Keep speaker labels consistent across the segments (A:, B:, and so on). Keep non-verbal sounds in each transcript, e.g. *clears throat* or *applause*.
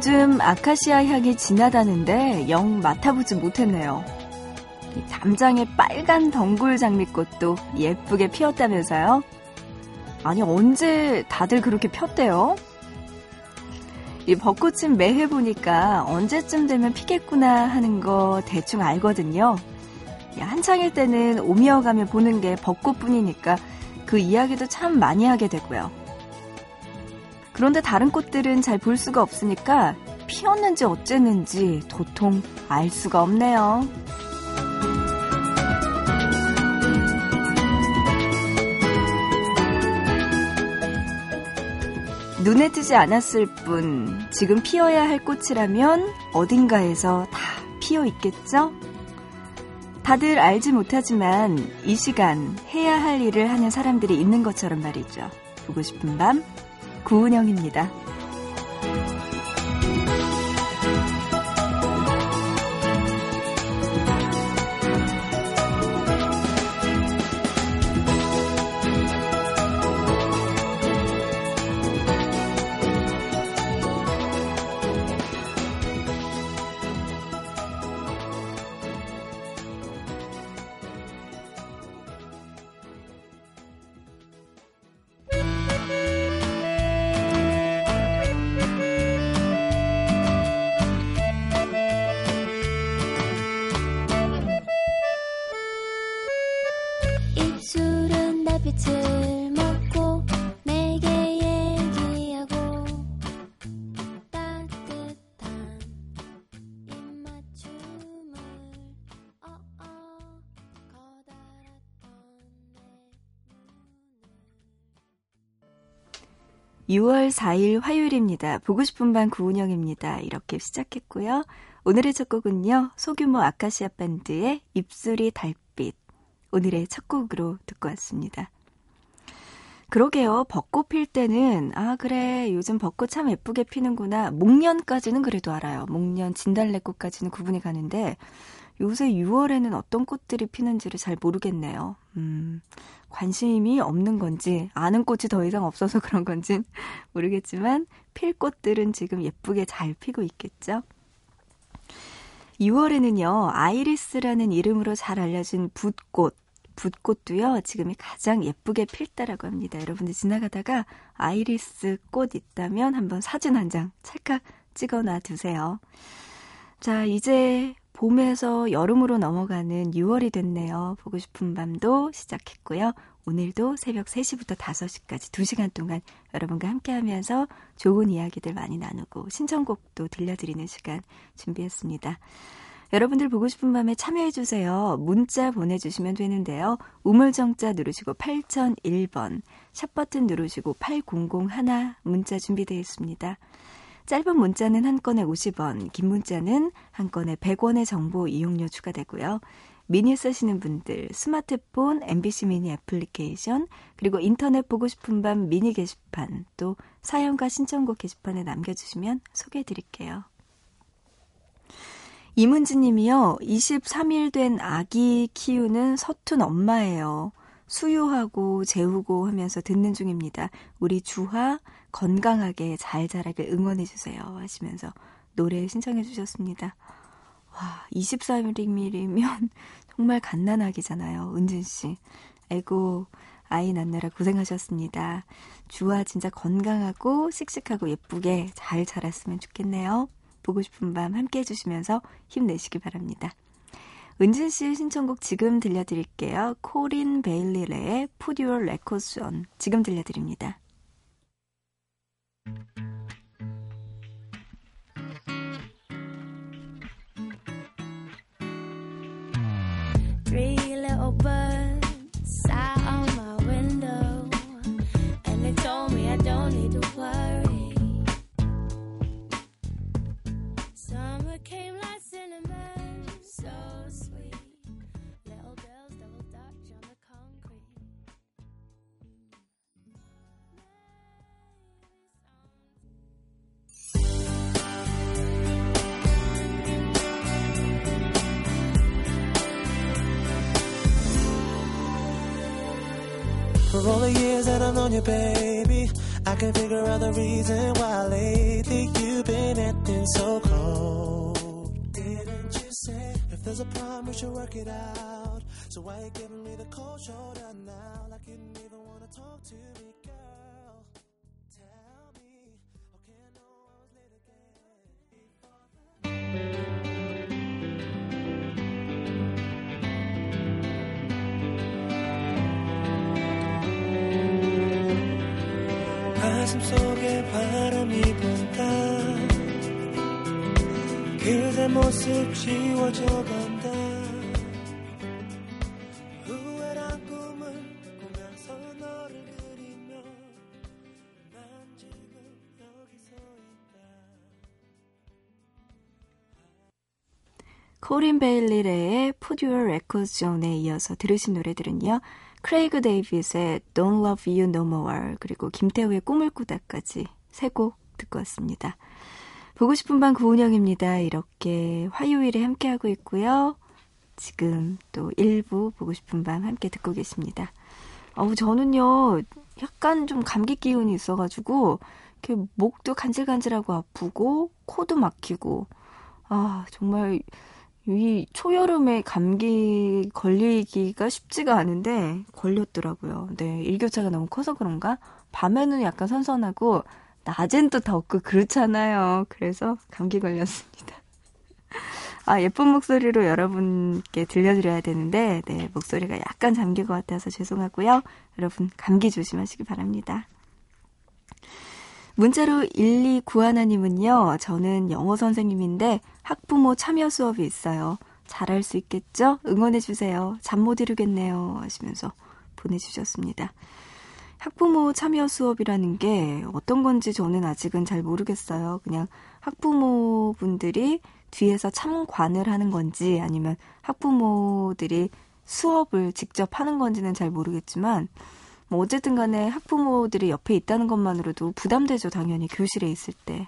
A: 요즘 아카시아 향이 진하다는데 영 맡아보지 못했네요. 담장에 빨간 덩굴 장미꽃도 예쁘게 피었다면서요? 아니 언제 다들 그렇게 폈대요? 이 벚꽃은 매해 보니까 언제쯤 되면 피겠구나 하는 거 대충 알거든요. 한창일 때는 오미어가며 보는 게 벚꽃뿐이니까 그 이야기도 참 많이 하게 되고요. 그런데 다른 꽃들은 잘 볼 수가 없으니까 피었는지 어쨌는지 도통 알 수가 없네요. 눈에 띄지 않았을 뿐 지금 피어야 할 꽃이라면 어딘가에서 다 피어 있겠죠? 다들 알지 못하지만 이 시간 해야 할 일을 하는 사람들이 있는 것처럼 말이죠. 보고 싶은 밤 구은영입니다. 6월 4일 화요일입니다. 보고 싶은 밤 구은영입니다. 이렇게 시작했고요. 오늘의 첫 곡은요. 소규모 아카시아 밴드의 입술이 달빛. 오늘의 첫 곡으로 듣고 왔습니다. 그러게요. 벚꽃 필 때는 아 그래 요즘 벚꽃 참 예쁘게 피는구나. 목련까지는 그래도 알아요. 목련, 진달래꽃까지는 구분이 가는데 요새 6월에는 어떤 꽃들이 피는지를 잘 모르겠네요. 음, 관심이 없는 건지, 아는 꽃이 더 이상 없어서 *laughs* 그런 건진 모르겠지만, 필 꽃들은 지금 예쁘게 잘 피고 있겠죠? 6월에는요, 아이리스라는 이름으로 잘 알려진 붓꽃, 붓꽃도요, 지금이 가장 예쁘게 필 때라고 합니다. 여러분들 지나가다가 아이리스 꽃 있다면 한번 사진 한 장 찰칵 찍어 놔 두세요. 자, 이제 봄에서 여름으로 넘어가는 6월이 됐네요. 보고 싶은 밤도 시작했고요. 오늘도 새벽 3시부터 5시까지 2시간 동안 여러분과 함께 하면서 좋은 이야기들 많이 나누고 신청곡도 들려드리는 시간 준비했습니다. 여러분들 보고 싶은 밤에 참여해주세요. 문자 보내주시면 되는데요. 우물정자 누르시고 8001번, 샵버튼 누르시고 8001 문자 준비되어 있습니다. 짧은 문자는 한 건에 50원, 긴 문자는 한 건에 100원의 정보 이용료 추가되고요. 미니 쓰시는 분들, 스마트폰, MBC 미니 애플리케이션, 그리고 인터넷 보고 싶은 밤 미니 게시판, 또 사연과 신청곡 게시판에 남겨주시면 소개해 드릴게요. 이문지 님이요. 23일 된 아기 키우는 서툰 엄마예요. 수유하고 재우고 하면서 듣는 중입니다. 우리 주하 건강하게 잘 자라길 응원해 주세요. 하시면서 노래 신청해 주셨습니다. 와, 23일이면 *laughs* 정말 갓난아기잖아요. 은진씨. 아이고, 아이 낳느라 고생하셨습니다. 주아 진짜 건강하고 씩씩하고 예쁘게 잘 자랐으면 좋겠네요. 보고 싶은 밤 함께 해주시면서 힘내시기 바랍니다. 은진 씨의 신청곡 지금 들려드릴게요. 코린 베일리레의 Put Your Records On 지금 들려드립니다. Thank you.
B: All the years that I've known you, baby, I can figure out the reason why lately you've been acting so cold. Didn't you say if there's a problem we should work it out? So why you giving me the cold shoulder now? Like you didn't even wanna talk to me, 모습 지워져 간다
A: 코린 베일리레의 Put Your Records On에 이어서 들으신 노래들은요. 크레이그 데이빗의 Don't Love You No More 그리고 김태우의 꿈을 꾸다까지 세 곡 듣고 왔습니다. 보고 싶은 밤 구은영입니다. 이렇게 화요일에 함께하고 있고요. 지금 또 1부 보고 싶은 밤 함께 듣고 계십니다. 어우, 저는요, 약간 좀 감기 기운이 있어가지고, 이렇게 목도 간질간질하고 아프고, 코도 막히고, 아, 정말 이 초여름에 감기 걸리기가 쉽지가 않은데 걸렸더라고요. 네, 일교차가 너무 커서 그런가? 밤에는 약간 선선하고 낮엔 또 덥고 그렇잖아요. 그래서 감기 걸렸습니다. *laughs* 아, 예쁜 목소리로 여러분께 들려드려야 되는데, 네, 목소리가 약간 잠긴 것 같아서 죄송하고요. 여러분, 감기 조심하시기 바랍니다. 문자로 1291님은요, 저는 영어 선생님인데 학부모 참여 수업이 있어요. 잘할 수 있겠죠? 응원해주세요. 잠 못 이루겠네요. 하시면서 보내주셨습니다. 학부모 참여 수업이라는 게 어떤 건지 저는 아직은 잘 모르겠어요. 그냥 학부모 분들이 뒤에서 참관을 하는 건지 아니면 학부모들이 수업을 직접 하는 건지는 잘 모르겠지만 뭐 어쨌든 간에 학부모들이 옆에 있다는 것만으로도 부담되죠. 당연히 교실에 있을 때.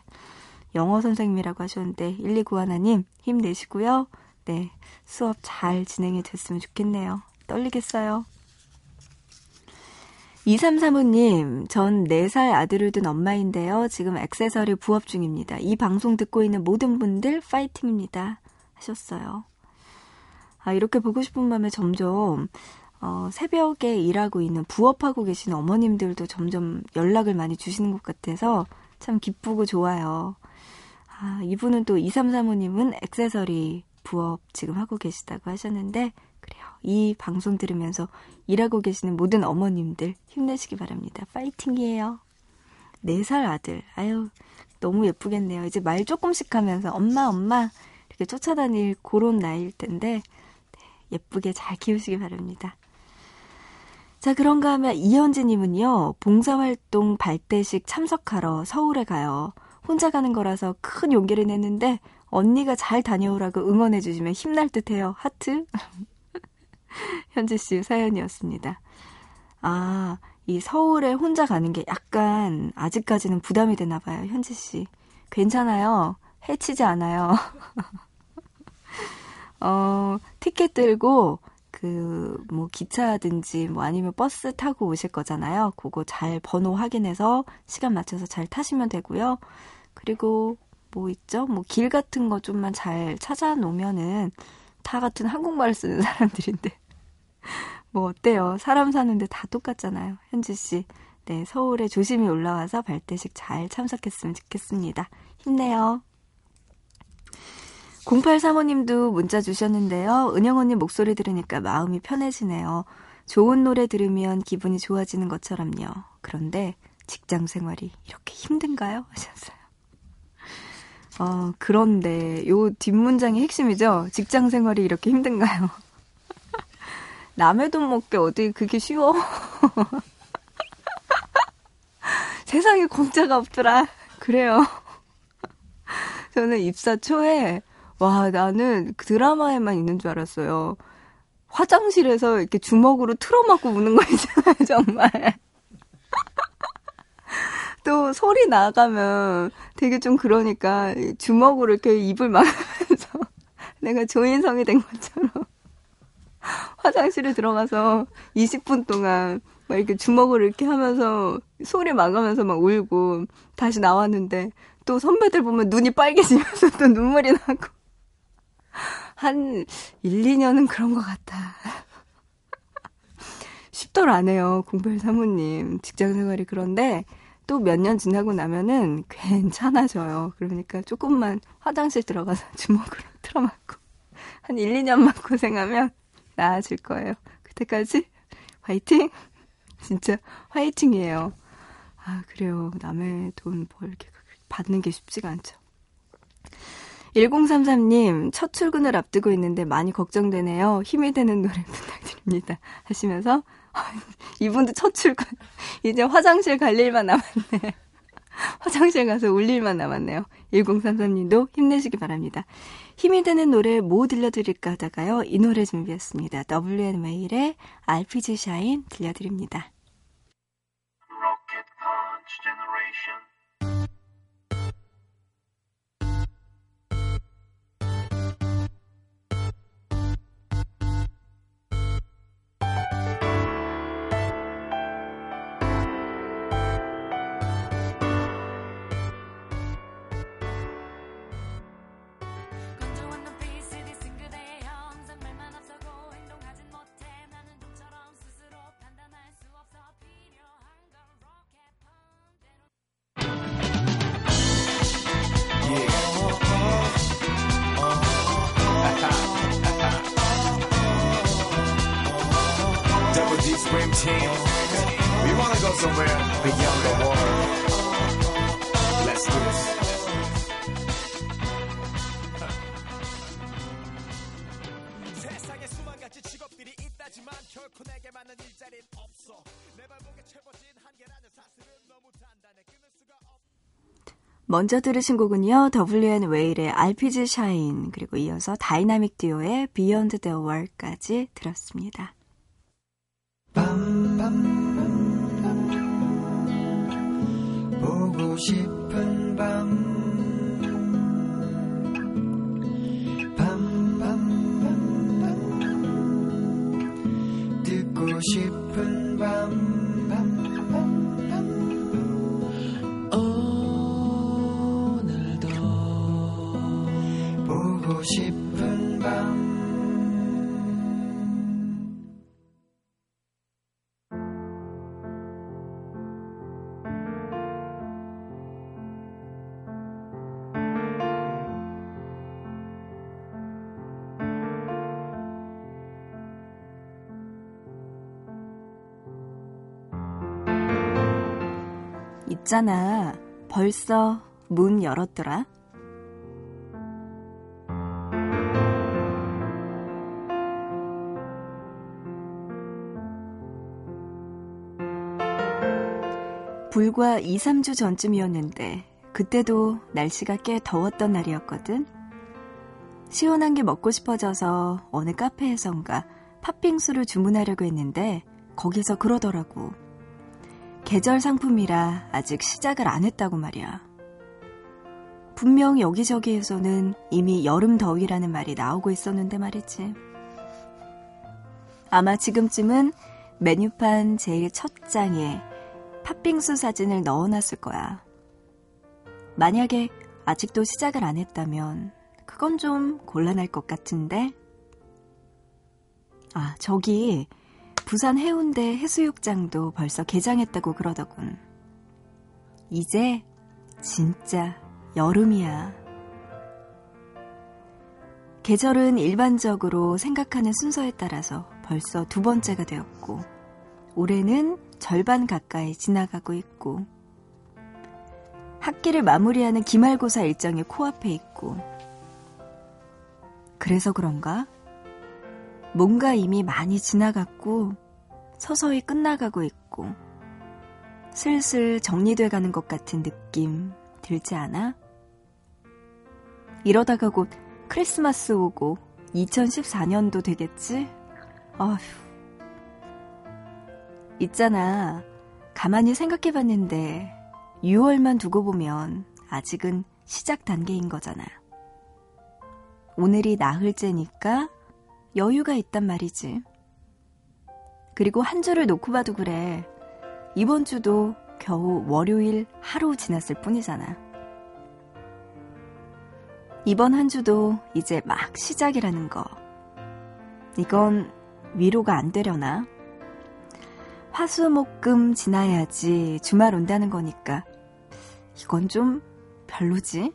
A: 영어 선생님이라고 하셨는데 1291님 힘내시고요. 네. 수업 잘 진행이 됐으면 좋겠네요. 떨리겠어요. 2335님, 전 4살 아들을 둔 엄마인데요. 지금 액세서리 부업 중입니다. 이 방송 듣고 있는 모든 분들 파이팅입니다. 하셨어요. 아, 이렇게 보고 싶은 마음에 점점, 어, 새벽에 일하고 있는 부업하고 계신 어머님들도 점점 연락을 많이 주시는 것 같아서 참 기쁘고 좋아요. 아, 이분은 또 2335님은 액세서리 부업 지금 하고 계시다고 하셨는데. 이 방송 들으면서 일하고 계시는 모든 어머님들 힘내시기 바랍니다. 파이팅이에요. 4살 아들. 아유, 너무 예쁘겠네요. 이제 말 조금씩 하면서 엄마, 엄마 이렇게 쫓아다닐 그런 나이일 텐데 네, 예쁘게 잘 키우시기 바랍니다. 자, 그런가 하면 이현지님은요, 봉사활동 발대식 참석하러 서울에 가요. 혼자 가는 거라서 큰 용기를 냈는데, 언니가 잘 다녀오라고 응원해주시면 힘날 듯 해요. 하트? *laughs* 현지 씨 사연이었습니다. 아, 이 서울에 혼자 가는 게 약간 아직까지는 부담이 되나 봐요. 현지 씨. 괜찮아요. 해치지 않아요. *laughs* 어, 티켓 들고 그 뭐 기차든지 뭐 아니면 버스 타고 오실 거잖아요. 그거 잘 번호 확인해서 시간 맞춰서 잘 타시면 되고요. 그리고 뭐 있죠? 뭐 길 같은 거 좀만 잘 찾아 놓으면은 다 같은 한국말을 쓰는 사람들인데 뭐 어때요? 사람 사는데 다 똑같잖아요. 현지 씨. 네, 서울에 조심히 올라와서 발대식 잘 참석했으면 좋겠습니다. 힘내요. 0835님도 문자 주셨는데요. 은영 언니 목소리 들으니까 마음이 편해지네요. 좋은 노래 들으면 기분이 좋아지는 것처럼요. 그런데 직장 생활이 이렇게 힘든가요? 하셨어요. 어, 그런데 요 뒷문장이 핵심이죠. 직장 생활이 이렇게 힘든가요? 남의 돈 먹게 어디 그게 쉬워? *laughs* 세상에 공짜가 없더라. 그래요. *laughs* 저는 입사 초에 와, 나는 드라마에만 있는 줄 알았어요. 화장실에서 이렇게 주먹으로 틀어맞고 우는 거 있잖아요, *laughs* 정말. 또 소리 나가면 되게 좀 그러니까 주먹으로 이렇게 입을 막으면서 내가 조인성이 된 것처럼 화장실에 들어가서 20분 동안 막 이렇게 주먹을 이렇게 하면서 소리 막으면서 막 울고 다시 나왔는데 또 선배들 보면 눈이 빨개지면서 또 눈물이 나고 한 1, 2년은 그런 것 같아. 쉽더라 안 해요. 공별 사모님. 직장 생활이 그런데 또 몇 년 지나고 나면은 괜찮아져요. 그러니까 조금만 화장실 들어가서 *laughs* 주먹으로 틀어맞고 한 1, 2년만 고생하면 나아질 거예요. 그때까지 화이팅! 진짜 화이팅이에요. 아, 그래요. 남의 돈 벌게 받는 게 쉽지가 않죠. 1033님, 첫 출근을 앞두고 있는데 많이 걱정되네요. 힘이 되는 노래 *laughs* 부탁드립니다. 하시면서, *laughs* 이분도 첫 출근. *laughs* 이제 화장실 갈 일만 남았네. *laughs* 화장실 가서 울 일만 남았네요. 1033님도 힘내시기 바랍니다. 힘이 되는 노래 뭐 들려드릴까 하다가요. 이 노래 준비했습니다. WN메일의 RPG 샤인 들려드립니다. 먼저 들으신 곡은요. W&Whale의 R.P.G. Shine 그리고 이어서 다이나믹 듀오의 Beyond the Wall까지 들었습니다.
B: 보고 싶은 밤 밤밤밤밤 듣고 싶은 밤 싶은 밤
A: 있잖아. 벌써 문 열었더라. 불과 2, 3주 전쯤이었는데 그때도 날씨가 꽤 더웠던 날이었거든. 시원한 게 먹고 싶어져서 어느 카페에선가 팥빙수를 주문하려고 했는데 거기서 그러더라고. 계절 상품이라 아직 시작을 안 했다고 말이야. 분명 여기저기에서는 이미 여름 더위라는 말이 나오고 있었는데 말이지. 아마 지금쯤은 메뉴판 제일 첫 장에 팥빙수 사진을 넣어놨을 거야. 만약에 아직도 시작을 안 했다면 그건 좀 곤란할 것 같은데. 아, 저기 부산 해운대 해수욕장도 벌써 개장했다고 그러더군. 이제 진짜 여름이야. 계절은 일반적으로 생각하는 순서에 따라서 벌써 두 번째가 되었고, 올해는 절반 가까이 지나가고 있고, 학기를 마무리하는 기말고사 일정이 코앞에 있고, 그래서 그런가? 뭔가 이미 많이 지나갔고 서서히 끝나가고 있고 슬슬 정리돼 가는 것 같은 느낌 들지 않아? 이러다가 곧 크리스마스 오고 2014년도 되겠지? 아휴. 있잖아. 가만히 생각해 봤는데 6월만 두고 보면 아직은 시작 단계인 거잖아. 오늘이 나흘째니까 여유가 있단 말이지. 그리고 한 주를 놓고 봐도 그래. 이번 주도 겨우 월요일 하루 지났을 뿐이잖아. 이번 한 주도 이제 막 시작이라는 거. 이건 위로가 안 되려나? 화수목금 지나야지 주말 온다는 거니까. 이건 좀 별로지?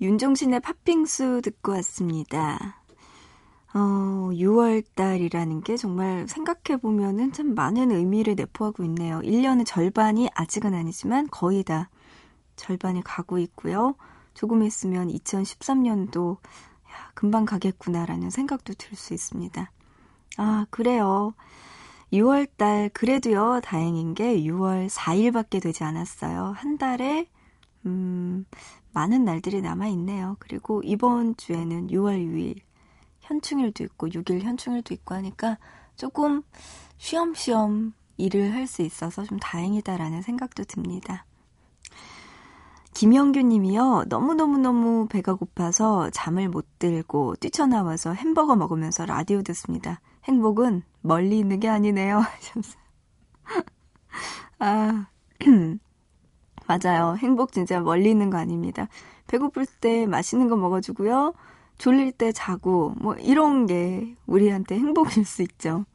A: 윤종신의 팥빙수 듣고 왔습니다. 어, 6월달이라는 게 정말 생각해보면은 참 많은 의미를 내포하고 있네요. 1년의 절반이 아직은 아니지만 거의 다 절반이 가고 있고요. 조금 있으면 2013년도 야, 금방 가겠구나라는 생각도 들 수 있습니다. 아, 그래요. 6월달, 그래도요, 다행인 게 6월 4일밖에 되지 않았어요. 한 달에, 음, 많은 날들이 남아있네요. 그리고 이번 주에는 6월 6일 현충일도 있고 6일 현충일도 있고 하니까 조금 쉬엄쉬엄 일을 할 수 있어서 좀 다행이다라는 생각도 듭니다. 김영규 님이요. 너무너무너무 배가 고파서 잠을 못 들고 뛰쳐나와서 햄버거 먹으면서 라디오 듣습니다. 행복은 멀리 있는 게 아니네요. *laughs* 아, *clears throat* 맞아요. 행복 진짜 멀리 있는 거 아닙니다. 배고플 때 맛있는 거 먹어주고요. 졸릴 때 자고, 뭐, 이런 게 우리한테 행복일 수 있죠.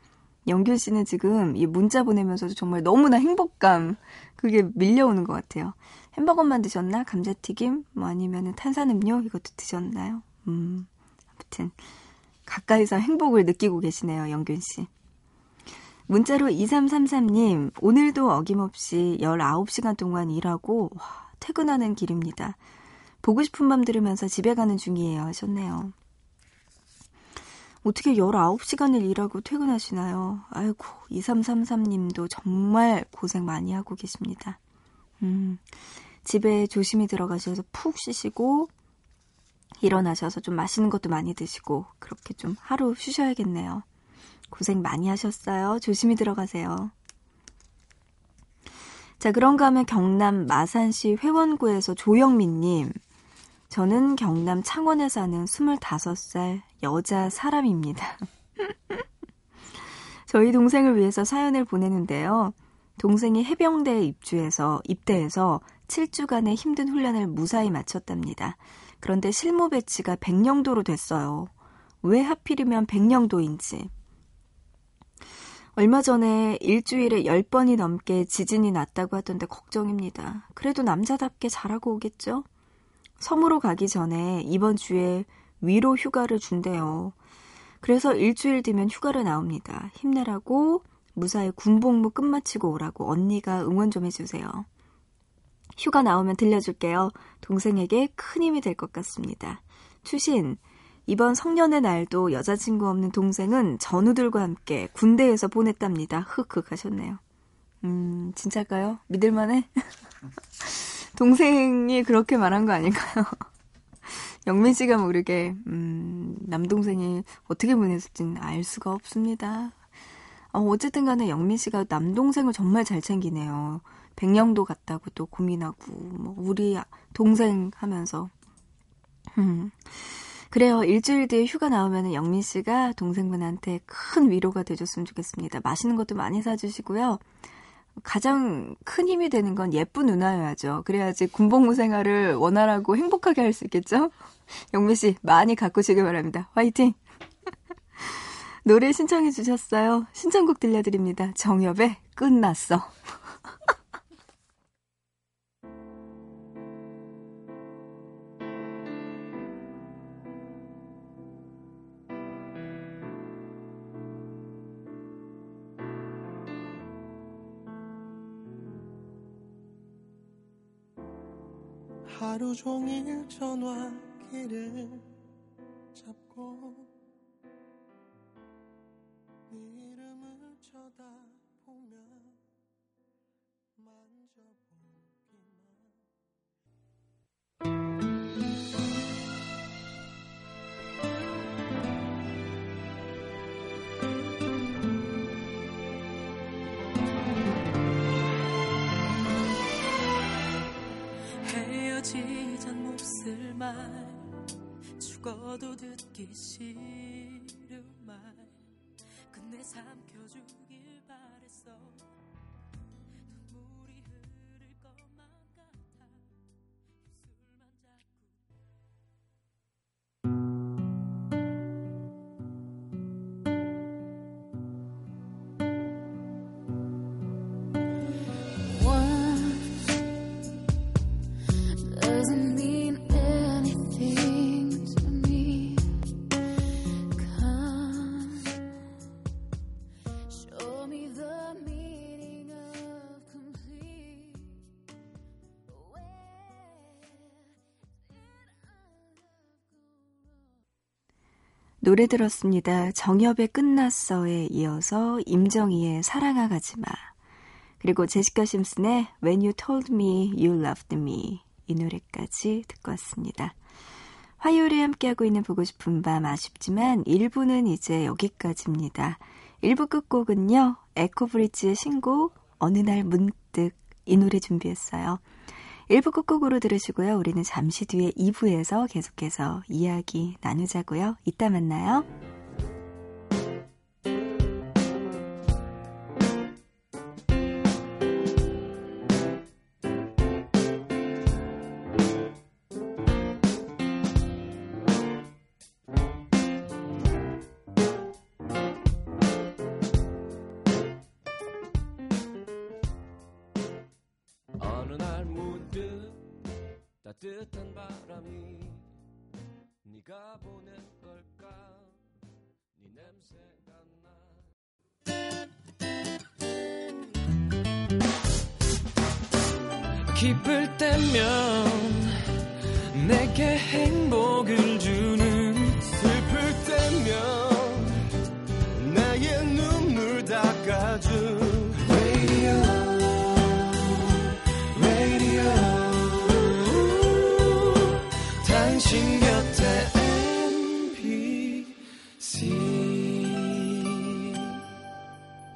A: 영균 씨는 지금 이 문자 보내면서도 정말 너무나 행복감, 그게 밀려오는 것 같아요. 햄버거만 드셨나? 감자튀김? 뭐 아니면 탄산음료? 이것도 드셨나요? 음, 아무튼, 가까이서 행복을 느끼고 계시네요, 영균 씨. 문자로 2333님, 오늘도 어김없이 19시간 동안 일하고, 와, 퇴근하는 길입니다. 보고 싶은 밤 들으면서 집에 가는 중이에요. 하셨네요. 어떻게 19시간을 일하고 퇴근하시나요? 아이고, 2333님도 정말 고생 많이 하고 계십니다. 음, 집에 조심히 들어가셔서 푹 쉬시고, 일어나셔서 좀 맛있는 것도 많이 드시고, 그렇게 좀 하루 쉬셔야겠네요. 고생 많이 하셨어요. 조심히 들어가세요. 자, 그런가 하면 경남 마산시 회원구에서 조영민님. 저는 경남 창원에 사는 25살 여자 사람입니다. *laughs* 저희 동생을 위해서 사연을 보내는데요. 동생이 해병대에 입주해서 입대해서 7주간의 힘든 훈련을 무사히 마쳤답니다. 그런데 실무 배치가 백령도로 됐어요. 왜 하필이면 백령도인지. 얼마 전에 일주일에 10번이 넘게 지진이 났다고 하던데 걱정입니다. 그래도 남자답게 잘하고 오겠죠? 섬으로 가기 전에 이번 주에 위로 휴가를 준대요. 그래서 일주일 뒤면 휴가를 나옵니다. 힘내라고 무사히 군복무 끝마치고 오라고 언니가 응원 좀 해주세요. 휴가 나오면 들려줄게요. 동생에게 큰 힘이 될 것 같습니다. 추신, 이번 성년의 날도 여자친구 없는 동생은 전우들과 함께 군대에서 보냈답니다. 흑흑 하셨네요. 음, 진짜일까요? 믿을만해? *laughs* 동생이 그렇게 말한 거 아닐까요? *laughs* 영민 씨가 모르게, 음, 남동생이 어떻게 보냈을지는 알 수가 없습니다. 어, 어쨌든 간에 영민 씨가 남동생을 정말 잘 챙기네요. 백령도 갔다고 또 고민하고, 뭐, 우리 동생 하면서. 음. 그래요. 일주일 뒤에 휴가 나오면 영민 씨가 동생분한테 큰 위로가 되줬으면 좋겠습니다. 맛있는 것도 많이 사주시고요. 가장 큰 힘이 되는 건 예쁜 누나여야죠. 그래야지 군복무 생활을 원활하고 행복하게 할 수 있겠죠? 영민 씨, 많이 가꾸시길 바랍니다. 화이팅! *laughs* 노래 신청해 주셨어요. 신청곡 들려드립니다. 정엽의 끝났어.
B: 하루 종일 전화기를 잡고
C: 헤어지잔 몹쓸 말. 죽어도 듣기 싫은 말. 끝내 삼켜주길 바랬어
A: 노래 들었습니다. 정엽의 끝났어에 이어서 임정희의 사랑아 가지마. 그리고 제시카 심슨의 When You Told Me You Loved Me 이 노래까지 듣고 왔습니다. 화요일에 함께하고 있는 보고 싶은 밤 아쉽지만 1부는 이제 여기까지입니다. 1부 끝곡은요. 에코브리지의 신곡 어느 날 문득 이 노래 준비했어요. 1부 끝곡으로 들으시고요. 우리는 잠시 뒤에 2부에서 계속해서 이야기 나누자고요. 이따 만나요.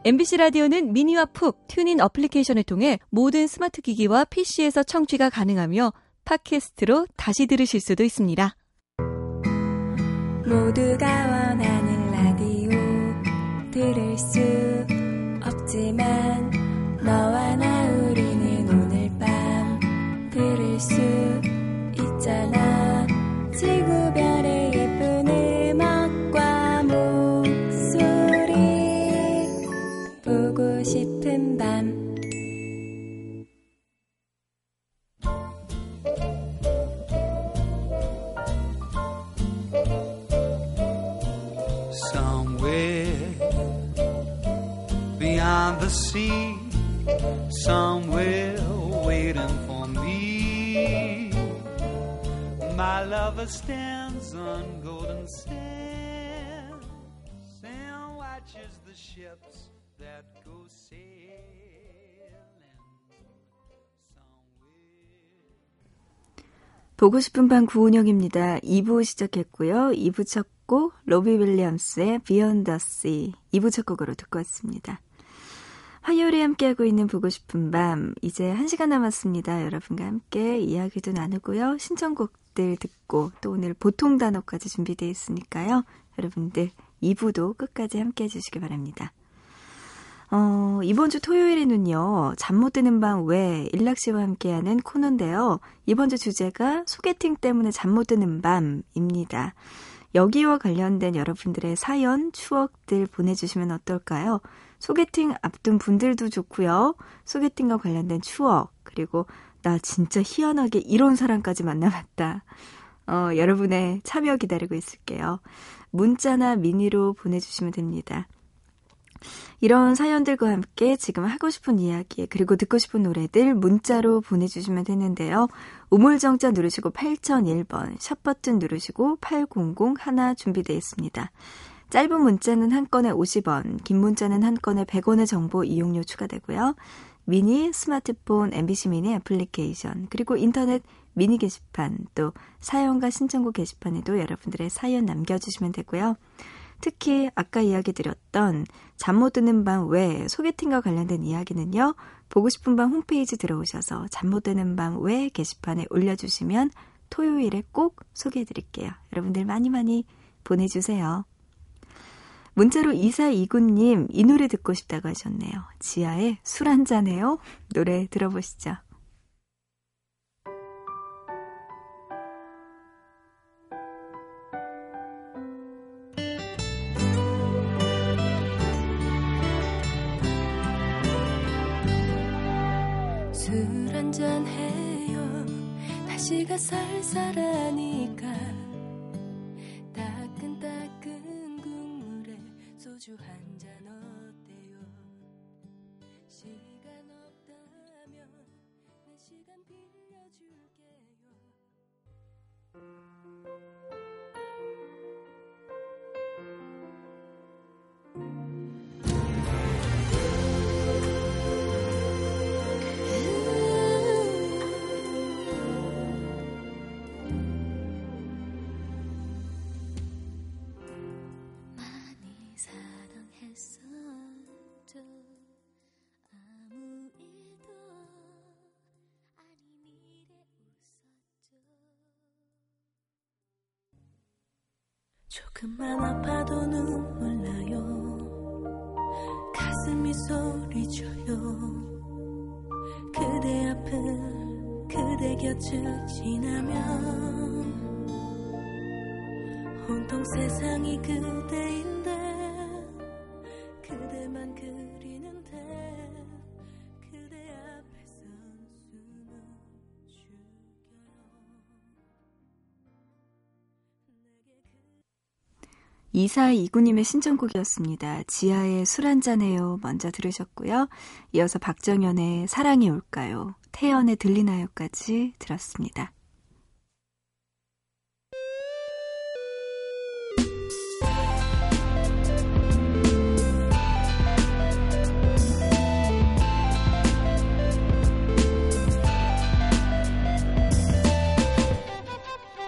D: MBC
E: 라디오는 미니와 푹 TuneIn 어플리케이션을 통해 모든 스마트 기기와 PC에서 청취가 가능하며 팟캐스트로 다시 들으실 수도 있습니다.
C: 모두가 원하는 라디오 들을 수
F: lover stands on golden sands and watches the ships that go sailing.
A: 보고 싶은 밤 구은영입니다. 2부 시작했고요. 2부 첫 곡 로비 윌리엄스의 Beyond the Sea 2부 첫 곡으로 듣고 왔습니다. 화요일에 함께하고 있는 보고 싶은 밤 이제 1시간 남았습니다. 여러분과 함께 이야기도 나누고요. 신청곡 들 듣고 또 오늘 보통 단어까지 준비되어 있으니까요. 여러분들 2부도 끝까지 함께 해 주시기 바랍니다. 어, 이번 주 토요일에는요, 잠 못 드는 밤외 일락 씨와 함께하는 코너인데요. 이번 주 주제가 소개팅 때문에 잠 못 드는 밤입니다. 여기와 관련된 여러분들의 사연, 추억들 보내주시면 어떨까요? 소개팅 앞둔 분들도 좋고요. 소개팅과 관련된 추억, 그리고 나 진짜 희한하게 이런 사람까지 만나봤다. 어, 여러분의 참여 기다리고 있을게요. 문자나 미니로 보내주시면 됩니다. 이런 사연들과 함께 지금 하고 싶은 이야기 그리고 듣고 싶은 노래들 문자로 보내주시면 되는데요. 우물정자 누르시고 8001번 샵 버튼 누르시고 800 하나 준비되어 있습니다. 짧은 문자는 한 건에 50원, 긴 문자는 한 건에 100원의 정보 이용료 추가되고요. 미니, 스마트폰, MBC 미니 애플리케이션, 그리고 인터넷 미니 게시판, 또 사연과 신청곡 게시판에도 여러분들의 사연 남겨주시면 되고요. 특히 아까 이야기 드렸던 잠 못 드는 밤 외 소개팅과 관련된 이야기는요. 보고 싶은 밤 홈페이지 들어오셔서 잠 못 드는 밤 외 게시판에 올려주시면 토요일에 꼭 소개해드릴게요. 여러분들 많이 많이 보내주세요. 문자로 2429님 이 노래 듣고 싶다고 하셨네요. 지하의 술 한잔해요. 노래 들어보시죠.
C: 술 한잔 해요 날씨가 쌀쌀하니 조금만 아파도 눈물 나요. 가슴이 소리쳐요. 그대 앞을 그대 곁을 지나면 온통 세상이 그대인데
A: 2429님의 신청곡이었습니다. 지하의 술 한잔해요. 먼저 들으셨고요. 이어서 박정현의 사랑이 올까요? 태연의 들리나요까지 들었습니다.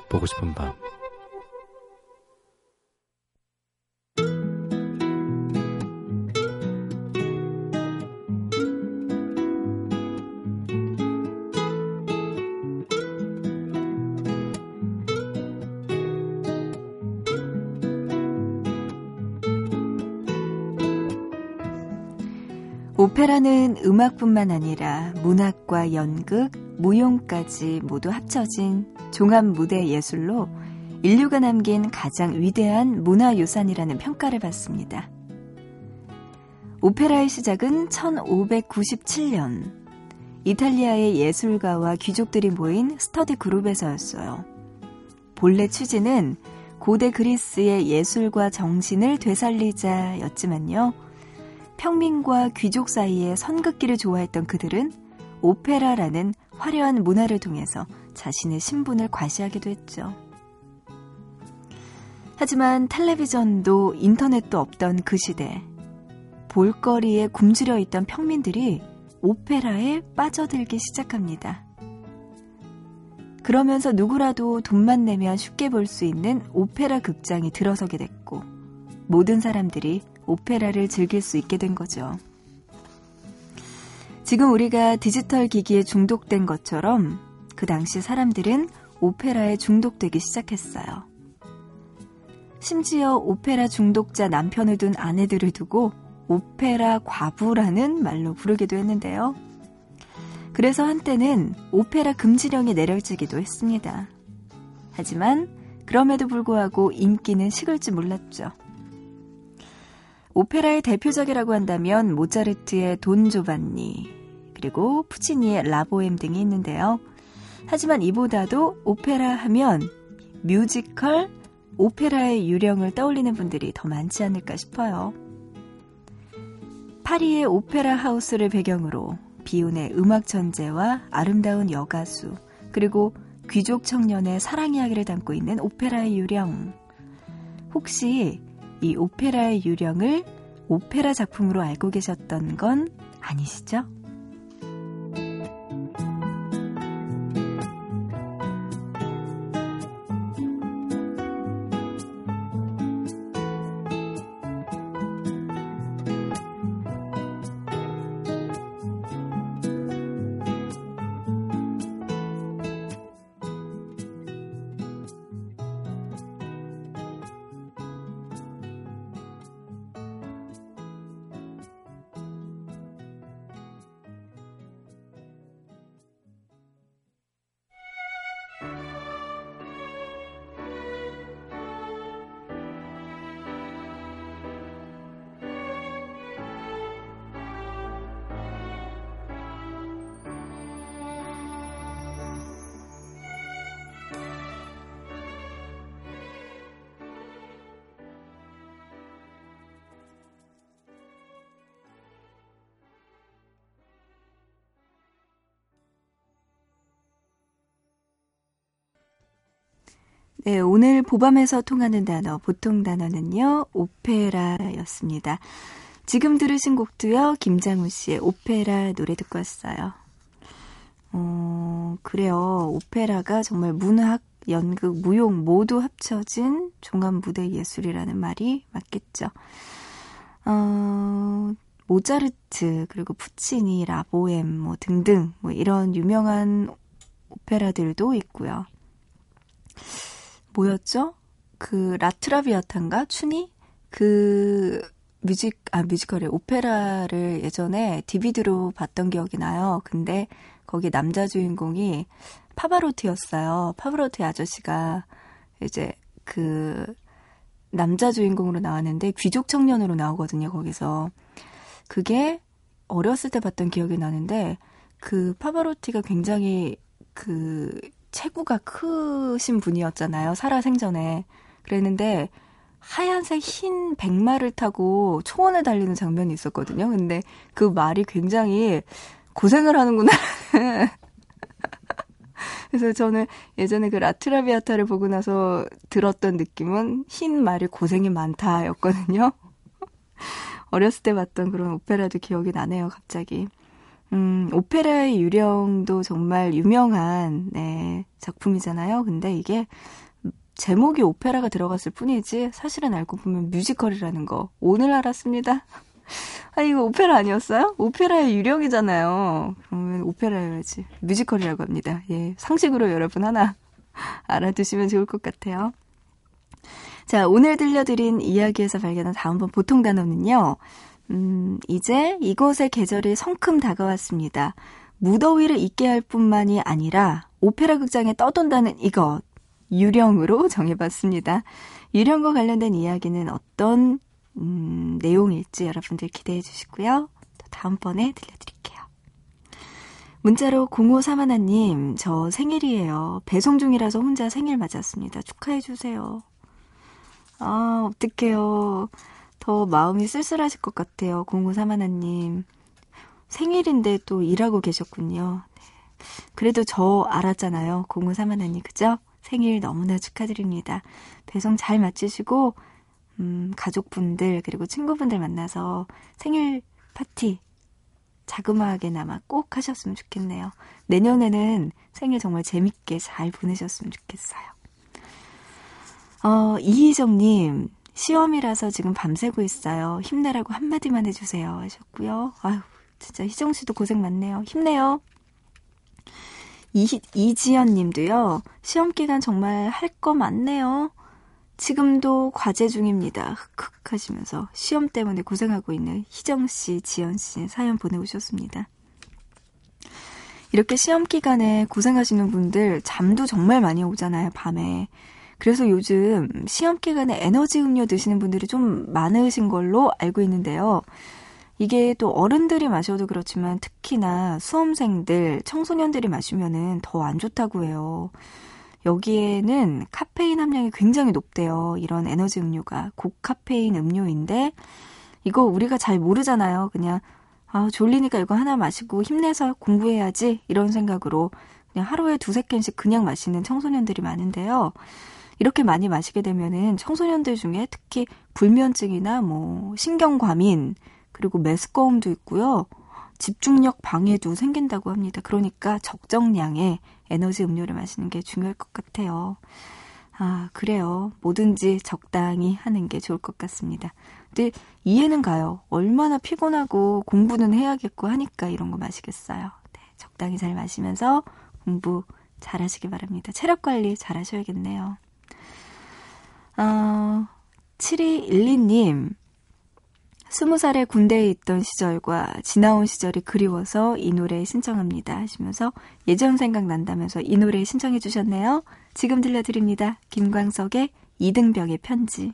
G: 보고 싶은 밤
A: 오페라는 음악뿐만 아니라 문학과 연극, 무용까지 모두 합쳐진 종합 무대 예술로 인류가 남긴 가장 위대한 문화유산이라는 평가를 받습니다. 오페라의 시작은 1597년 이탈리아의 예술가와 귀족들이 모인 스터디 그룹에서였어요. 본래 취지는 고대 그리스의 예술과 정신을 되살리자였지만요. 평민과 귀족 사이의 선긋기를 좋아했던 그들은 오페라라는 화려한 문화를 통해서 자신의 신분을 과시하기도 했죠. 하지만 텔레비전도 인터넷도 없던 그 시대, 볼거리에 굶주려 있던 평민들이 오페라에 빠져들기 시작합니다. 그러면서 누구라도 돈만 내면 쉽게 볼 수 있는 오페라 극장이 들어서게 됐고, 모든 사람들이 오페라를 즐길 수 있게 된 거죠. 지금 우리가 디지털 기기에 중독된 것처럼 그 당시 사람들은 오페라에 중독되기 시작했어요. 심지어 오페라 중독자 남편을 둔 아내들을 두고 오페라 과부라는 말로 부르기도 했는데요. 그래서 한때는 오페라 금지령이 내려지기도 했습니다. 하지만 그럼에도 불구하고 인기는 식을 줄 몰랐죠. 오페라의 대표작이라고 한다면 모차르트의 돈 조반니, 그리고 푸치니의 라보엠 등이 있는데요. 하지만 이보다도 오페라 하면 뮤지컬, 오페라의 유령을 떠올리는 분들이 더 많지 않을까 싶어요. 파리의 오페라 하우스를 배경으로 비운의 음악 천재와 아름다운 여가수, 그리고 귀족 청년의 사랑 이야기를 담고 있는 오페라의 유령. 혹시 이 오페라의 유령을 오페라 작품으로 알고 계셨던 건 아니시죠? 네, 오늘 보밤에서 통하는 단어, 보통 단어는요, 오페라였습니다. 지금 들으신 곡도요, 김장우 씨의 오페라 노래 듣고 왔어요. 어, 그래요. 오페라가 정말 문학, 연극, 무용 모두 합쳐진 종합 무대 예술이라는 말이 맞겠죠. 어, 모차르트, 그리고 푸치니, 라보엠, 뭐 등등, 뭐 이런 유명한 오페라들도 있고요. 뭐였죠? 그 라트라비아탄가 추니 그 뮤직 아 뮤지컬에 오페라를 예전에 DVD로 봤던 기억이 나요. 근데 거기 남자 주인공이 파바로티였어요. 파바로티 아저씨가 이제 그 남자 주인공으로 나왔는데 귀족 청년으로 나오거든요. 거기서 그게 어렸을 때 봤던 기억이 나는데 그 파바로티가 굉장히 그 체구가 크신 분이었잖아요. 살아생전에. 그랬는데 하얀색 흰 백마를 타고 초원을 달리는 장면이 있었거든요. 근데 그 말이 굉장히 고생을 하는구나. *laughs* 그래서 저는 예전에 그 라트라비아타를 보고 나서 들었던 느낌은 흰 말이 고생이 많다였거든요. *laughs* 어렸을 때 봤던 그런 오페라도 기억이 나네요, 갑자기. 음, 오페라의 유령도 정말 유명한, 네, 작품이잖아요. 근데 이게 제목이 오페라가 들어갔을 뿐이지 사실은 알고 보면 뮤지컬이라는 거 오늘 알았습니다. *laughs* 아 이거 오페라 아니었어요? 오페라의 유령이잖아요. 그러면 오페라여야지 뮤지컬이라고 합니다. 예, 상식으로 여러분 하나 *laughs* 알아두시면 좋을 것 같아요. 자, 오늘 들려드린 이야기에서 발견한 다음 번 보통 단어는요. 음, 이제 이곳의 계절이 성큼 다가왔습니다. 무더위를 잊게 할 뿐만이 아니라 오페라 극장에 떠돈다는 이것 유령으로 *laughs* 정해봤습니다. 유령과 관련된 이야기는 어떤 음, 내용일지 여러분들 기대해 주시고요. 다음번에 들려드릴게요. 문자로 0531님, 저 생일이에요. 배송 중이라서 혼자 생일 맞았습니다. 축하해 주세요. 아, 어떡해요. 더 마음이 쓸쓸하실 것 같아요. 0531님. 생일인데 또 일하고 계셨군요. 네. 그래도 저 알았잖아요. 0531님, 그죠? 생일 너무나 축하드립니다. 배송 잘 마치시고, 음, 가족분들, 그리고 친구분들 만나서 생일 파티 자그마하게나마 꼭 하셨으면 좋겠네요. 내년에는 생일 정말 재밌게 잘 보내셨으면 좋겠어요. 어, 이희정님, 시험이라서 지금 밤새고 있어요. 힘내라고 한마디만 해주세요. 하셨고요. 아유, 진짜 희정 씨도 고생 많네요. 힘내요. 이, 이지연 님도요, 시험 기간 정말 할 거 많네요. 지금도 과제 중입니다. 흑흑 하시면서 시험 때문에 고생하고 있는 희정 씨, 지연 씨 사연 보내오셨습니다. 이렇게 시험 기간에 고생하시는 분들 잠도 정말 많이 오잖아요, 밤에. 그래서 요즘 시험 기간에 에너지 음료 드시는 분들이 좀 많으신 걸로 알고 있는데요. 이게 또 어른들이 마셔도 그렇지만 특히나 수험생들, 청소년들이 마시면은 더 안 좋다고 해요. 여기에는 카페인 함량이 굉장히 높대요. 이런 에너지 음료가 고카페인 음료인데 이거 우리가 잘 모르잖아요. 그냥 아, 졸리니까 이거 하나 마시고 힘내서 공부해야지 이런 생각으로 그냥 하루에 두세 캔씩 그냥 마시는 청소년들이 많은데요. 이렇게 많이 마시게 되면은 청소년들 중에 특히 불면증이나 뭐 신경과민 그리고 메스꺼움도 있고요. 집중력 방해도 생긴다고 합니다. 그러니까 적정량의 에너지 음료를 마시는 게 중요할 것 같아요. 아, 그래요. 뭐든지 적당히 하는 게 좋을 것 같습니다. 근데 이해는 가요. 얼마나 피곤하고 공부는 해야겠고 하니까 이런 거 마시겠어요. 네, 적당히 잘 마시면서 공부 잘 하시기 바랍니다. 체력 관리 잘 하셔야겠네요. 어, 7212님, 스무 살에 군대에 있던 시절과 지나온 시절이 그리워서 이 노래 신청합니다 하시면서 예전 생각난다면서 이 노래 신청해 주셨네요. 지금 들려드립니다. 김광석의 이등병의 편지.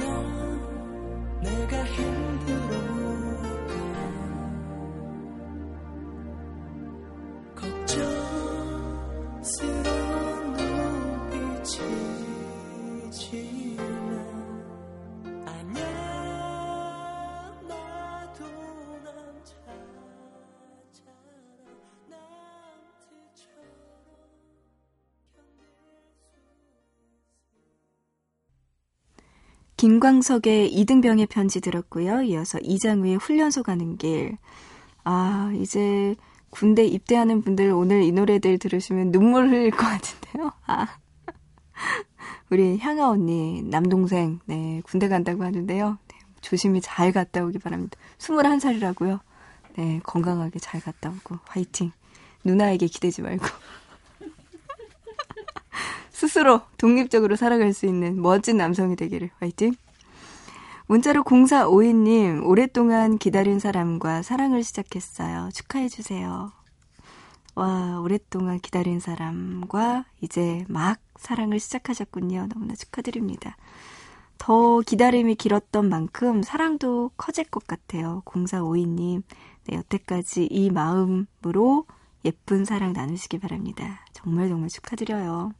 B: 넌 내가
A: 김광석의 이등병의 편지 들었고요. 이어서 이장우의 훈련소 가는 길. 아, 이제 군대 입대하는 분들 오늘 이 노래들 들으시면 눈물 흘릴 것 같은데요. 아. *laughs* 우리 향아 언니, 남동생, 네, 군대 간다고 하는데요. 네, 조심히 잘 갔다 오기 바랍니다. 21살이라고요. 네, 건강하게 잘 갔다 오고, 화이팅. 누나에게 기대지 말고. 스스로 독립적으로 살아갈 수 있는 멋진 남성이 되기를 화이팅. 문자로 0452님, 오랫동안 기다린 사람과 사랑을 시작했어요. 축하해주세요. 와, 오랫동안 기다린 사람과 이제 막 사랑을 시작하셨군요. 너무나 축하드립니다. 더 기다림이 길었던 만큼 사랑도 커질 것 같아요. 0452님, 네, 여태까지 이 마음으로 예쁜 사랑 나누시기 바랍니다. 정말 정말 축하드려요.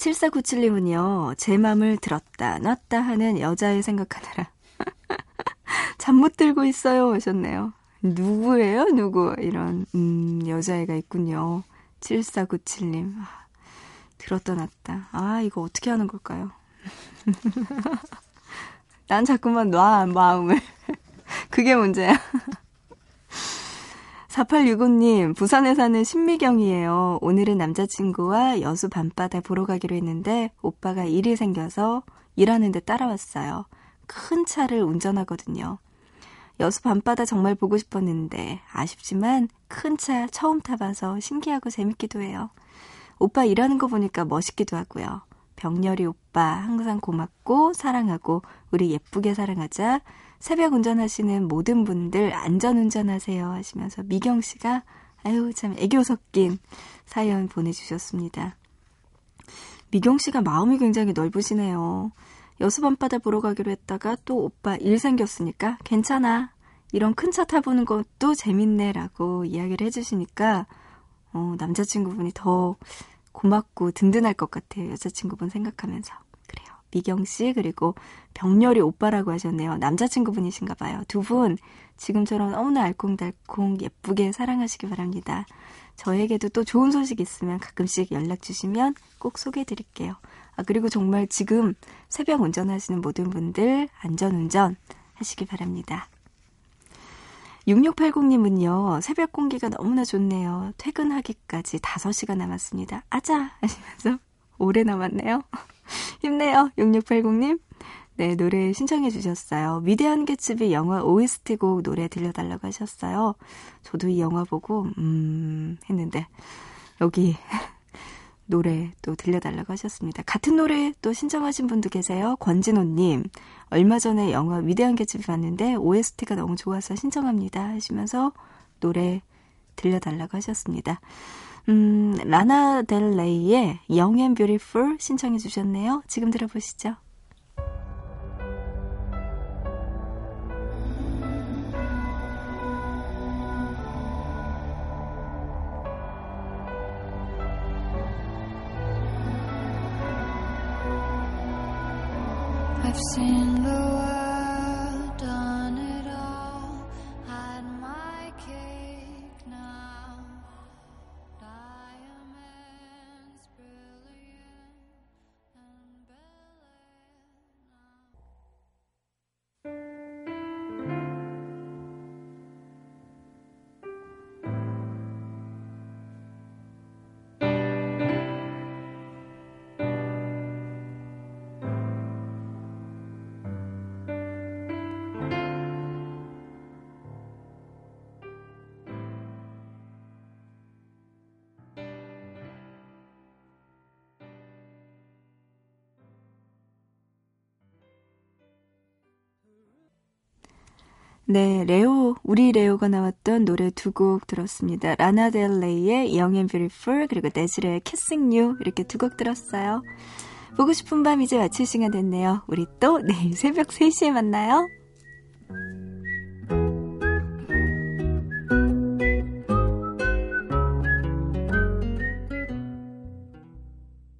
A: 7497님은요, 제 맘을 들었다, 놨다 하는 여자의 생각하느라. *laughs* 잠 못 들고 있어요. 하셨네요. 누구예요? 누구? 이런, 음, 여자애가 있군요. 7497님. 아, 들었다 놨다. 아, 이거 어떻게 하는 걸까요? *laughs* 난 자꾸만 놔, 마음을. *laughs* 그게 문제야. 4865님, 부산에 사는 신미경이에요. 오늘은 남자친구와 여수 밤바다 보러 가기로 했는데, 오빠가 일이 생겨서 일하는데 따라왔어요. 큰 차를 운전하거든요. 여수 밤바다 정말 보고 싶었는데, 아쉽지만 큰 차 처음 타봐서 신기하고 재밌기도 해요. 오빠 일하는 거 보니까 멋있기도 하고요. 병렬이 오빠 항상 고맙고 사랑하고 우리 예쁘게 사랑하자. 새벽 운전하시는 모든 분들 안전 운전하세요 하시면서 미경 씨가 아유 참 애교 섞인 사연 보내주셨습니다. 미경 씨가 마음이 굉장히 넓으시네요. 여수 밤바다 보러 가기로 했다가 또 오빠 일 생겼으니까 괜찮아. 이런 큰 차 타보는 것도 재밌네 라고 이야기를 해주시니까 어, 남자친구분이 더 고맙고 든든할 것 같아요. 여자친구분 생각하면서. 미경 씨 그리고 병렬이 오빠라고 하셨네요. 남자친구분이신가 봐요. 두 분 지금처럼 너무나 알콩달콩 예쁘게 사랑하시기 바랍니다. 저에게도 또 좋은 소식 있으면 가끔씩 연락 주시면 꼭 소개해 드릴게요. 아, 그리고 정말 지금 새벽 운전하시는 모든 분들 안전 운전 하시기 바랍니다. 6680님은요, 새벽 공기가 너무나 좋네요. 퇴근하기까지 5시간 남았습니다. 아자! 하시면서 오래 남았네요. *laughs* 힘내요, 6680님. 네, 노래 신청해 주셨어요. 위대한 개츠비 영화 OST 곡 노래 들려달라고 하셨어요. 저도 이 영화 보고, 음, 했는데, 여기 *laughs* 노래 또 들려달라고 하셨습니다. 같은 노래 또 신청하신 분도 계세요. 권진호님. 얼마 전에 영화 위대한 개츠비 봤는데 OST가 너무 좋아서 신청합니다. 하시면서 노래 들려달라고 하셨습니다. 음, 라나 델 레이의 Young and Beautiful 신청해 주셨네요. 지금 들어보시죠. 네, 레오, 우리 레오가 나왔던 노래 두 곡 들었습니다. 라나 델 레이의 Young and Beautiful 그리고 네즐의 Kissing You 이렇게 두 곡 들었어요. 보고 싶은 밤 이제 마칠 시간 됐네요. 우리 또 내일 새벽 3시에 만나요.